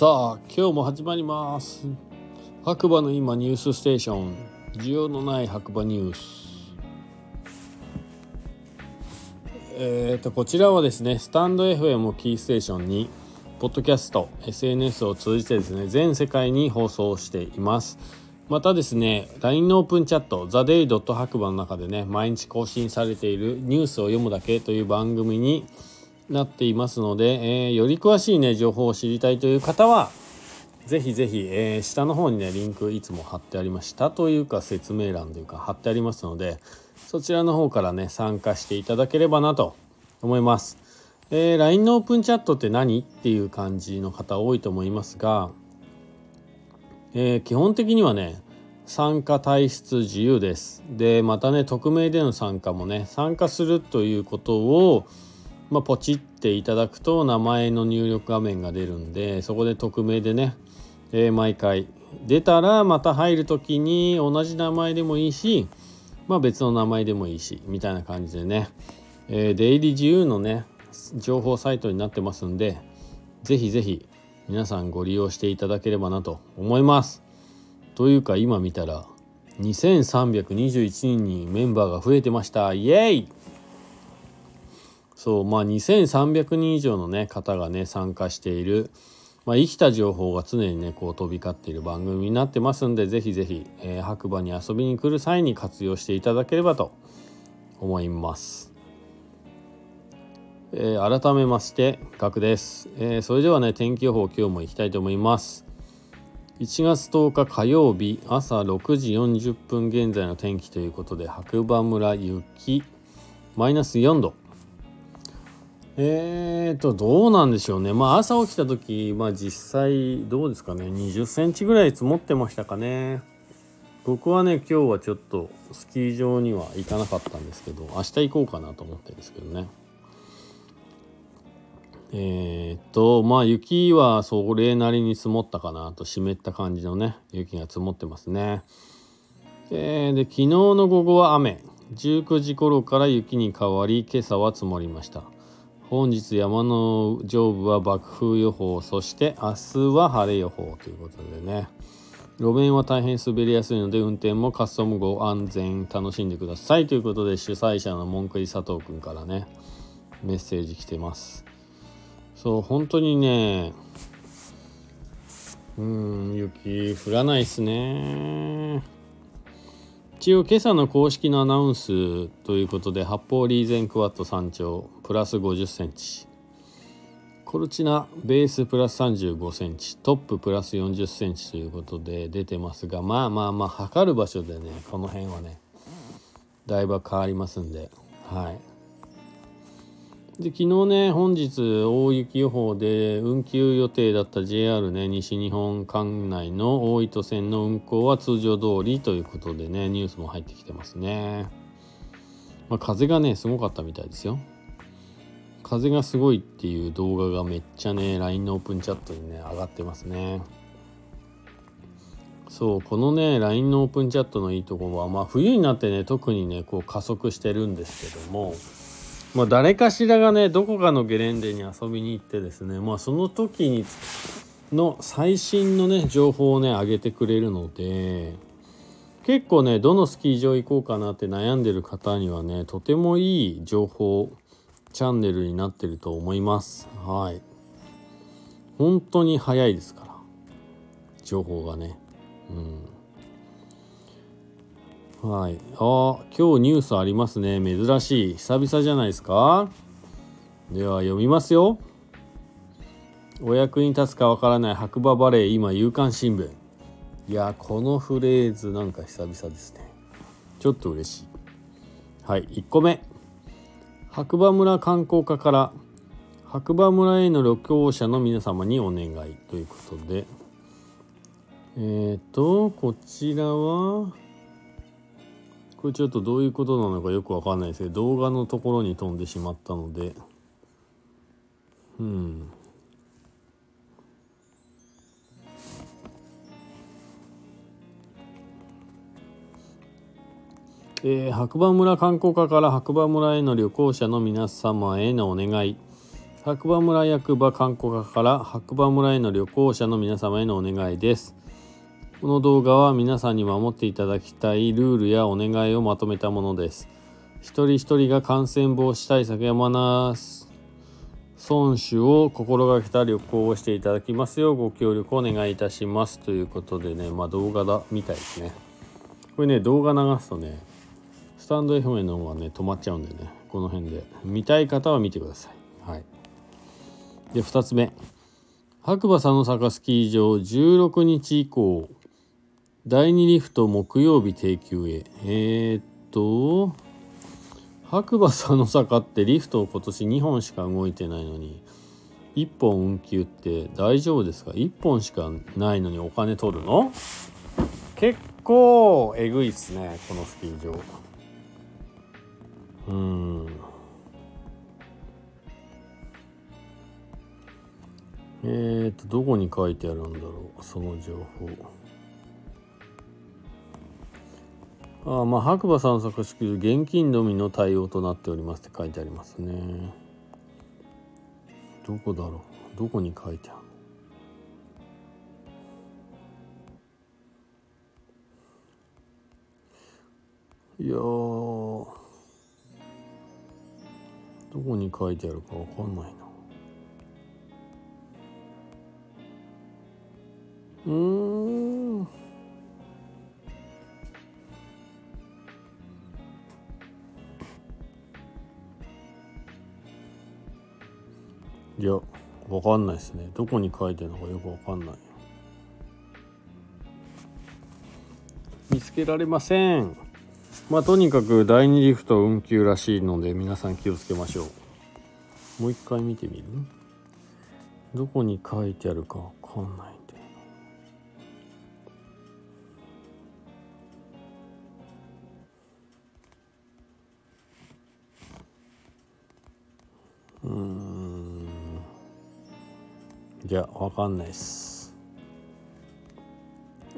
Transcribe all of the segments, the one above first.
さあ今日も始まります。白馬の今ニュースステーション。需要のない白馬ニュース。えーとこちらはですねスタンド FM をキーステーションにポッドキャスト SNS を通じてですね全世界に放送しています。またですね LINE のオープンチャット「ザ・デイ・ドット白馬の中でね毎日更新されているニュースを読むだけという番組になっていますので、えー、より詳しいね情報を知りたいという方はぜひぜひ、えー、下の方にねリンクいつも貼ってありましたというか説明欄というか貼ってありますのでそちらの方からね参加していただければなと思います。えー、LINE のオープンチャットって何？っていう感じの方多いと思いますが、えー、基本的にはね参加体質自由です。でまたね匿名での参加もね参加するということをまあ、ポチっていただくと名前の入力画面が出るんでそこで匿名でね、えー、毎回出たらまた入る時に同じ名前でもいいし、まあ、別の名前でもいいしみたいな感じでね、えー、出入り自由のね情報サイトになってますんで是非是非皆さんご利用していただければなと思います。というか今見たら2321人にメンバーが増えてましたイエーイそうまあ2300人以上のね方がね参加している、まあ、生きた情報が常にねこう飛び交っている番組になってますんで是非是非、えー、白馬に遊びに来る際に活用していただければと思います。えー、改めましてガです、えー、それではね天気予報今日もいきたいと思います。1月10日火曜日朝6時40分現在の天気ということで白馬村雪マイナス4度。えーと、どうなんでしょうね。まあ、朝起きた時、まあ、実際、どうですかね。20センチぐらい積もってましたかね。僕はね、今日はちょっとスキー場には行かなかったんですけど、明日行こうかなと思ってるんですけどね。えー、っと、まあ、雪はそれなりに積もったかなと、湿った感じのね、雪が積もってますね。えー、で、昨日の午後は雨。19時頃から雪に変わり、今朝は積もりました。本日山の上部は爆風予報そして明日は晴れ予報ということでね。路面は大変滑りやすいので運転もカスタムご安全楽しんでくださいということで主催者の文句り佐藤君からねメッセージ来てます。そう本当にねうん雪降らないっすね。一応今朝の公式のアナウンスということで八方リーゼンクワット山頂プラス50センチ。コルチナベースプラス35センチトッププラス40センチということで出てますがまあまあまあ測る場所でねこの辺はねだいぶ変わりますんではい。で昨日ね本日大雪予報で運休予定だった JR ね西日本管内の大糸線の運行は通常通りということでねニュースも入ってきてますね、まあ、風がねすごかったみたいですよ。風がすごいっていう動画がめっちゃね LINE のオープンチャットにね上がってますね。そうこのね LINE のオープンチャットのいいところはまあ冬になってね特にねこう加速してるんですけどもまあ、誰かしらがねどこかのゲレンデに遊びに行ってですねまあその時にの最新のね情報をね上げてくれるので結構ねどのスキー場行こうかなって悩んでる方にはねとてもいい情報チャンネルになってると思います。はい。本当に早いですから情報がね。うん。はい。あ、今日ニュースありますね。珍しい。久々じゃないですか？では読みますよ。お役に立つかわからない白馬バレー今夕刊新聞。いや、このフレーズなんか久々ですね。ちょっと嬉しい。はい。1個目。白馬村観光課から白馬村への旅行者の皆様にお願いということで。えっ、ー、と、こちらは、これちょっとどういうことなのかよくわかんないですけど動画のところに飛んでしまったので。うん。えー、白馬村観光課から白馬村への旅行者の皆様へのお願い。白馬村役場観光課から白馬村への旅行者の皆様へのお願いです。この動画は皆さんに守っていただきたいルールやお願いをまとめたものです。一人一人が感染防止対策やマナー損守を心がけた旅行をしていただきますようご協力をお願いいたしますということでね。まあ動画だみたいですね。これね動画流すとねスタンド FM の方がね止まっちゃうんでね。この辺で。見たい方は見てください。はい。で2つ目。白馬佐野坂スキー場16日以降第2リフト木曜日定休へ。えー、っと白馬佐野坂ってリフトを今年2本しか動いてないのに1本運休って大丈夫ですか？1本しかないのにお金取るの？結構えぐいっすねこのスキー場うん。えーと、どこに書いてあるんだろう、その情報。あ、まあ、白馬散策式現金のみの対応となっておりますって書いてありますね。どこだろう？どこに書いてある？いやどこに書いてあるかわかんないな。うん？いやわかんないですね。どこに書いてるのかよくわかんない。見つけられません。まあとにかく第二リフト運休らしいので皆さん気をつけましょう。もう一回見てみる？どこに書いてあるかわかんないうん。いやわかんないっす。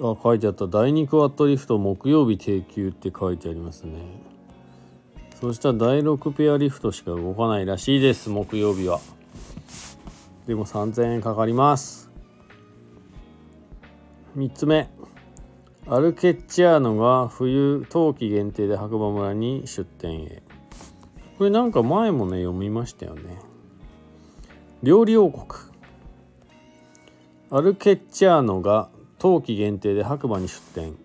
あ書いてあった第2クワットリフト木曜日定休って書いてありますね。そしたら第6ペアリフトしか動かないらしいです木曜日は。でも3000円かかります。3つ目。アルケッチアーノが冬冬季限定で白馬村に出店へ。これなんか前もね読みましたよね。料理王国。アルケッチャーノが冬季限定で白馬に出店。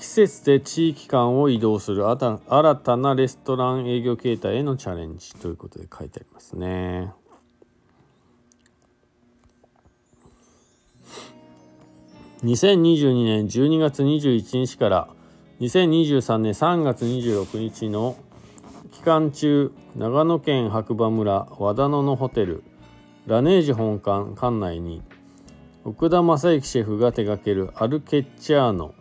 季節で地域間を移動する新たなレストラン営業形態へのチャレンジということで書いてありますね。2022年12月21日から2023年3月26日の期間中長野県白馬村和田野のホテルラネージ本館館内に奥田正幸シェフが手掛けるアルケッチャーノ。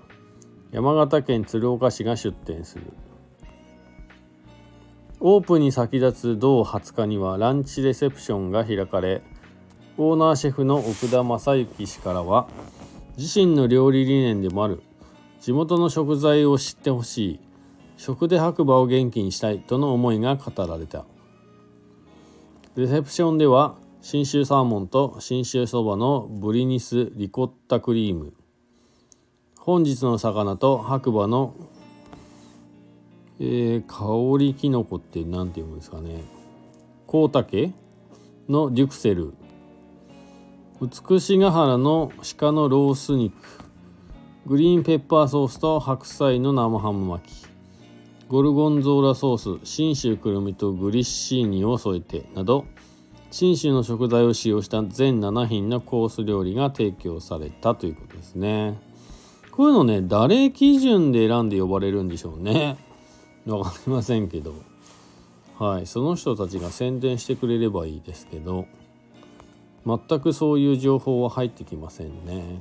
山形県鶴岡市が出店する。オープンに先立つ同20日にはランチレセプションが開かれオーナーシェフの奥田正幸氏からは自身の料理理念でもある地元の食材を知ってほしい食で白馬を元気にしたいとの思いが語られた。レセプションでは信州サーモンと信州そばのブリニスリコッタクリーム。本日の魚と白馬の、えー、香りきのこって何て読むんですかね。コウタケのデュクセル。美しが原の鹿のロース肉。グリーンペッパーソースと白菜の生ハム巻き。ゴルゴンゾーラソース信州くるみとグリッシーニを添えてなど信州の食材を使用した全7品のコース料理が提供されたということですね。こういうのね誰基準で選んで呼ばれるんでしょうね。わかりませんけど。はいその人たちが宣伝してくれればいいですけど。全くそういう情報は入ってきませんね。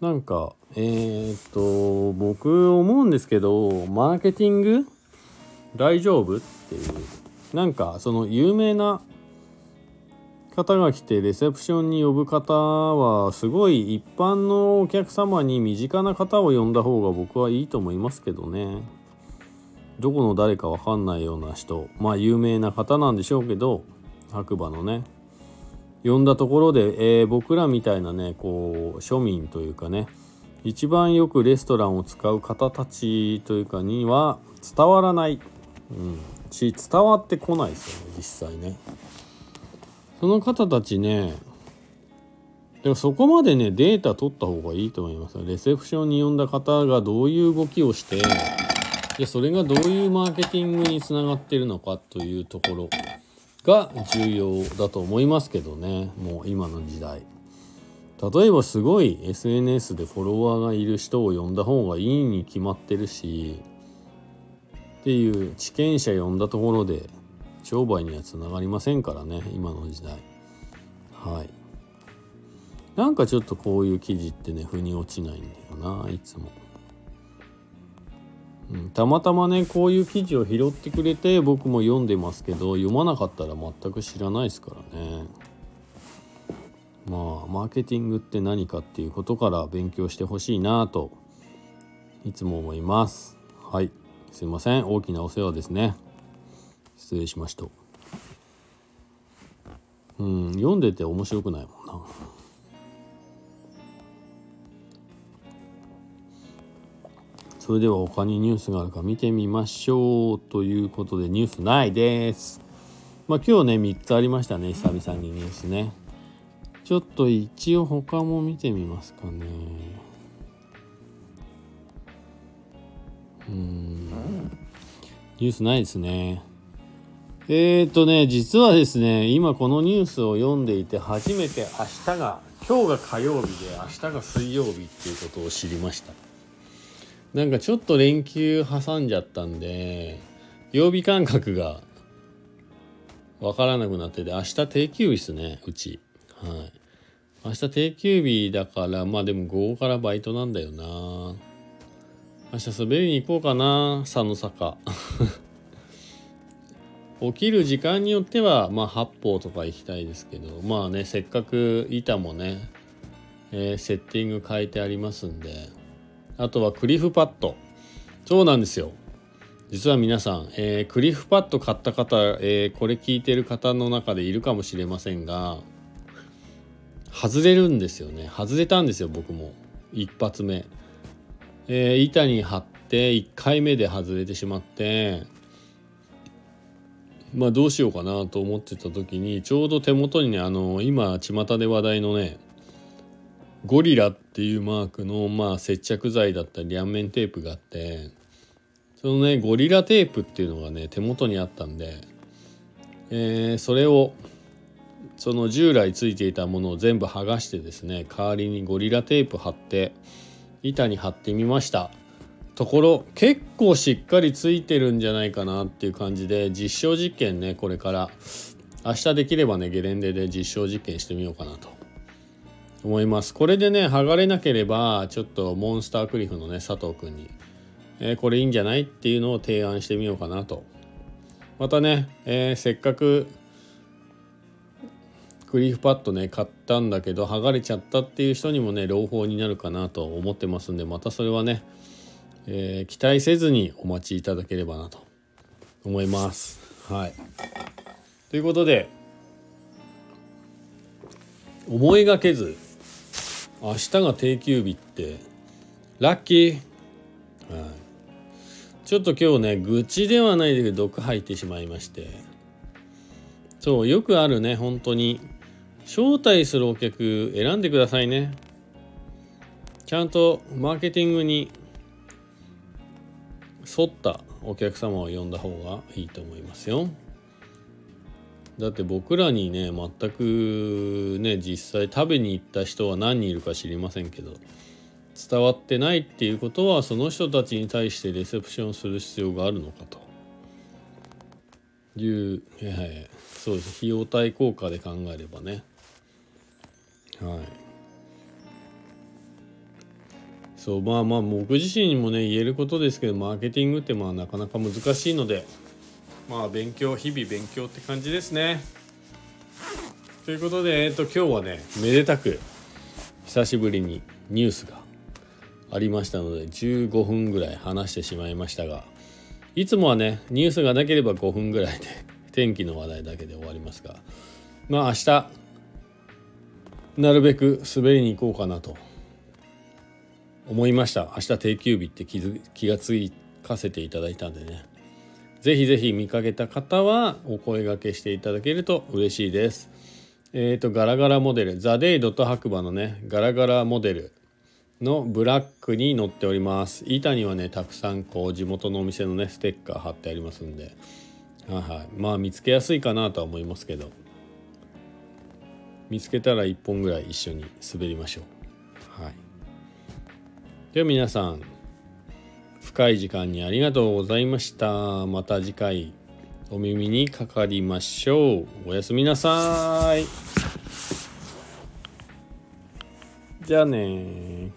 なんかえー、っと僕思うんですけどマーケティング？大丈夫？っていう。なんかその有名な方が来てレセプションに呼ぶ方はすごい一般のお客様に身近な方を呼んだ方が僕はいいと思いますけどね。どこの誰かわかんないような人まあ有名な方なんでしょうけど白馬のね。呼んだところで、えー、僕らみたいなねこう庶民というかね一番よくレストランを使う方たちというかには伝わらない、うん、し伝わってこないですよね実際ね。その方たちねでもそこまでねデータ取った方がいいと思います。レセプションに呼んだ方がどういう動きをしてでそれがどういうマーケティングにつながってるのかというところが重要だと思いますけどね。もう今の時代。例えばすごい SNS でフォロワーがいる人を呼んだ方がいいに決まってるしっていう知見者呼んだところで商売にはつながりませんからね今の時代。はい。なんかちょっとこういう記事ってね腑に落ちないんだよないつも。うん、たまたまねこういう記事を拾ってくれて僕も読んでますけど読まなかったら全く知らないですからね。まあマーケティングって何かっていうことから勉強してほしいなといつも思います。はい。すいません。大きなお世話ですね。失礼しましたうん読んでて面白くないもんなそれでは他にニュースがあるか見てみましょうということでニュースないです。まあ今日ね3つありましたね久々にニュースね。ちょっと一応他も見てみますかね。うんニュースないですね。えーとね実はですね今このニュースを読んでいて初めて明日が今日が火曜日で明日が水曜日っていうことを知りました。なんかちょっと連休挟んじゃったんで曜日感覚が分からなくなってて明日定休日ですねうち。はい。明日定休日だからまあでも午後からバイトなんだよな。明日滑りに行こうかな佐野坂起きる時間によってはまあ八方とか行きたいですけどまあねせっかく板もね、えー、セッティング変えてありますんであとはクリフパッド。そうなんですよ。実は皆さん、えー、クリフパッド買った方、えー、これ聞いてる方の中でいるかもしれませんが外れるんですよね。外れたんですよ僕も。一発目、えー、板に貼って1回目で外れてしまってまあどうしようかなと思ってた時にちょうど手元にねあの今巷で話題のねゴリラっていうマークの、まあ、接着剤だったり両面テープがあってそのねゴリラテープっていうのがね手元にあったんで、えー、それをその従来ついていたものを全部剥がしてですね代わりにゴリラテープ貼って板に貼ってみました。ところ結構しっかりついてるんじゃないかなっていう感じで実証実験ねこれから。明日できればねゲレンデで実証実験してみようかなと。思います。これでね剥がれなければちょっとモンスタークリフのね佐藤君に、えー、これいいんじゃないっていうのを提案してみようかなと。またね、えー、せっかくクリフパッドね買ったんだけど剥がれちゃったっていう人にもね朗報になるかなと思ってますんでまたそれはね、えー、期待せずにお待ちいただければなと思います。はい。ということで思いがけず明日が定休日ってラッキー、はい、ちょっと今日ね愚痴ではないけど毒吐いてしまいまして。そうよくあるね本当に。招待するお客選んでくださいね。ちゃんとマーケティングに沿ったお客様を呼んだ方がいいと思いますよ。だって僕らにね全くね実際食べに行った人は何人いるか知りませんけど伝わってないっていうことはその人たちに対してレセプションする必要があるのかと。いう、えー、そうです。費用対効果で考えればね。はい。そうまあまあ僕自身にもね言えることですけどマーケティングってまあなかなか難しいのでまあ勉強日々勉強って感じですね。ということでえっと今日はねめでたく久しぶりにニュースがありましたので15分ぐらい話してしまいましたがいつもはねニュースがなければ5分ぐらいで天気の話題だけで終わりますがまあ明日なるべく滑りに行こうかなと思いました。明日定休日って気づ気がつかせていただいたんでね。ぜひぜひ見かけた方はお声がけしていただけると嬉しいです。えっ、ー、とガラガラモデル。ザ・デイ・ドット白馬のねガラガラモデルのブラックに載っております。板にはねたくさんこう地元のお店のねステッカー貼ってありますんで。はいはい。まあ見つけやすいかなとは思いますけど。見つけたら1本ぐらい一緒に滑りましょう。はい。では皆さん深い時間にありがとうございました。また次回お耳にかかりましょう。おやすみなさい。じゃあね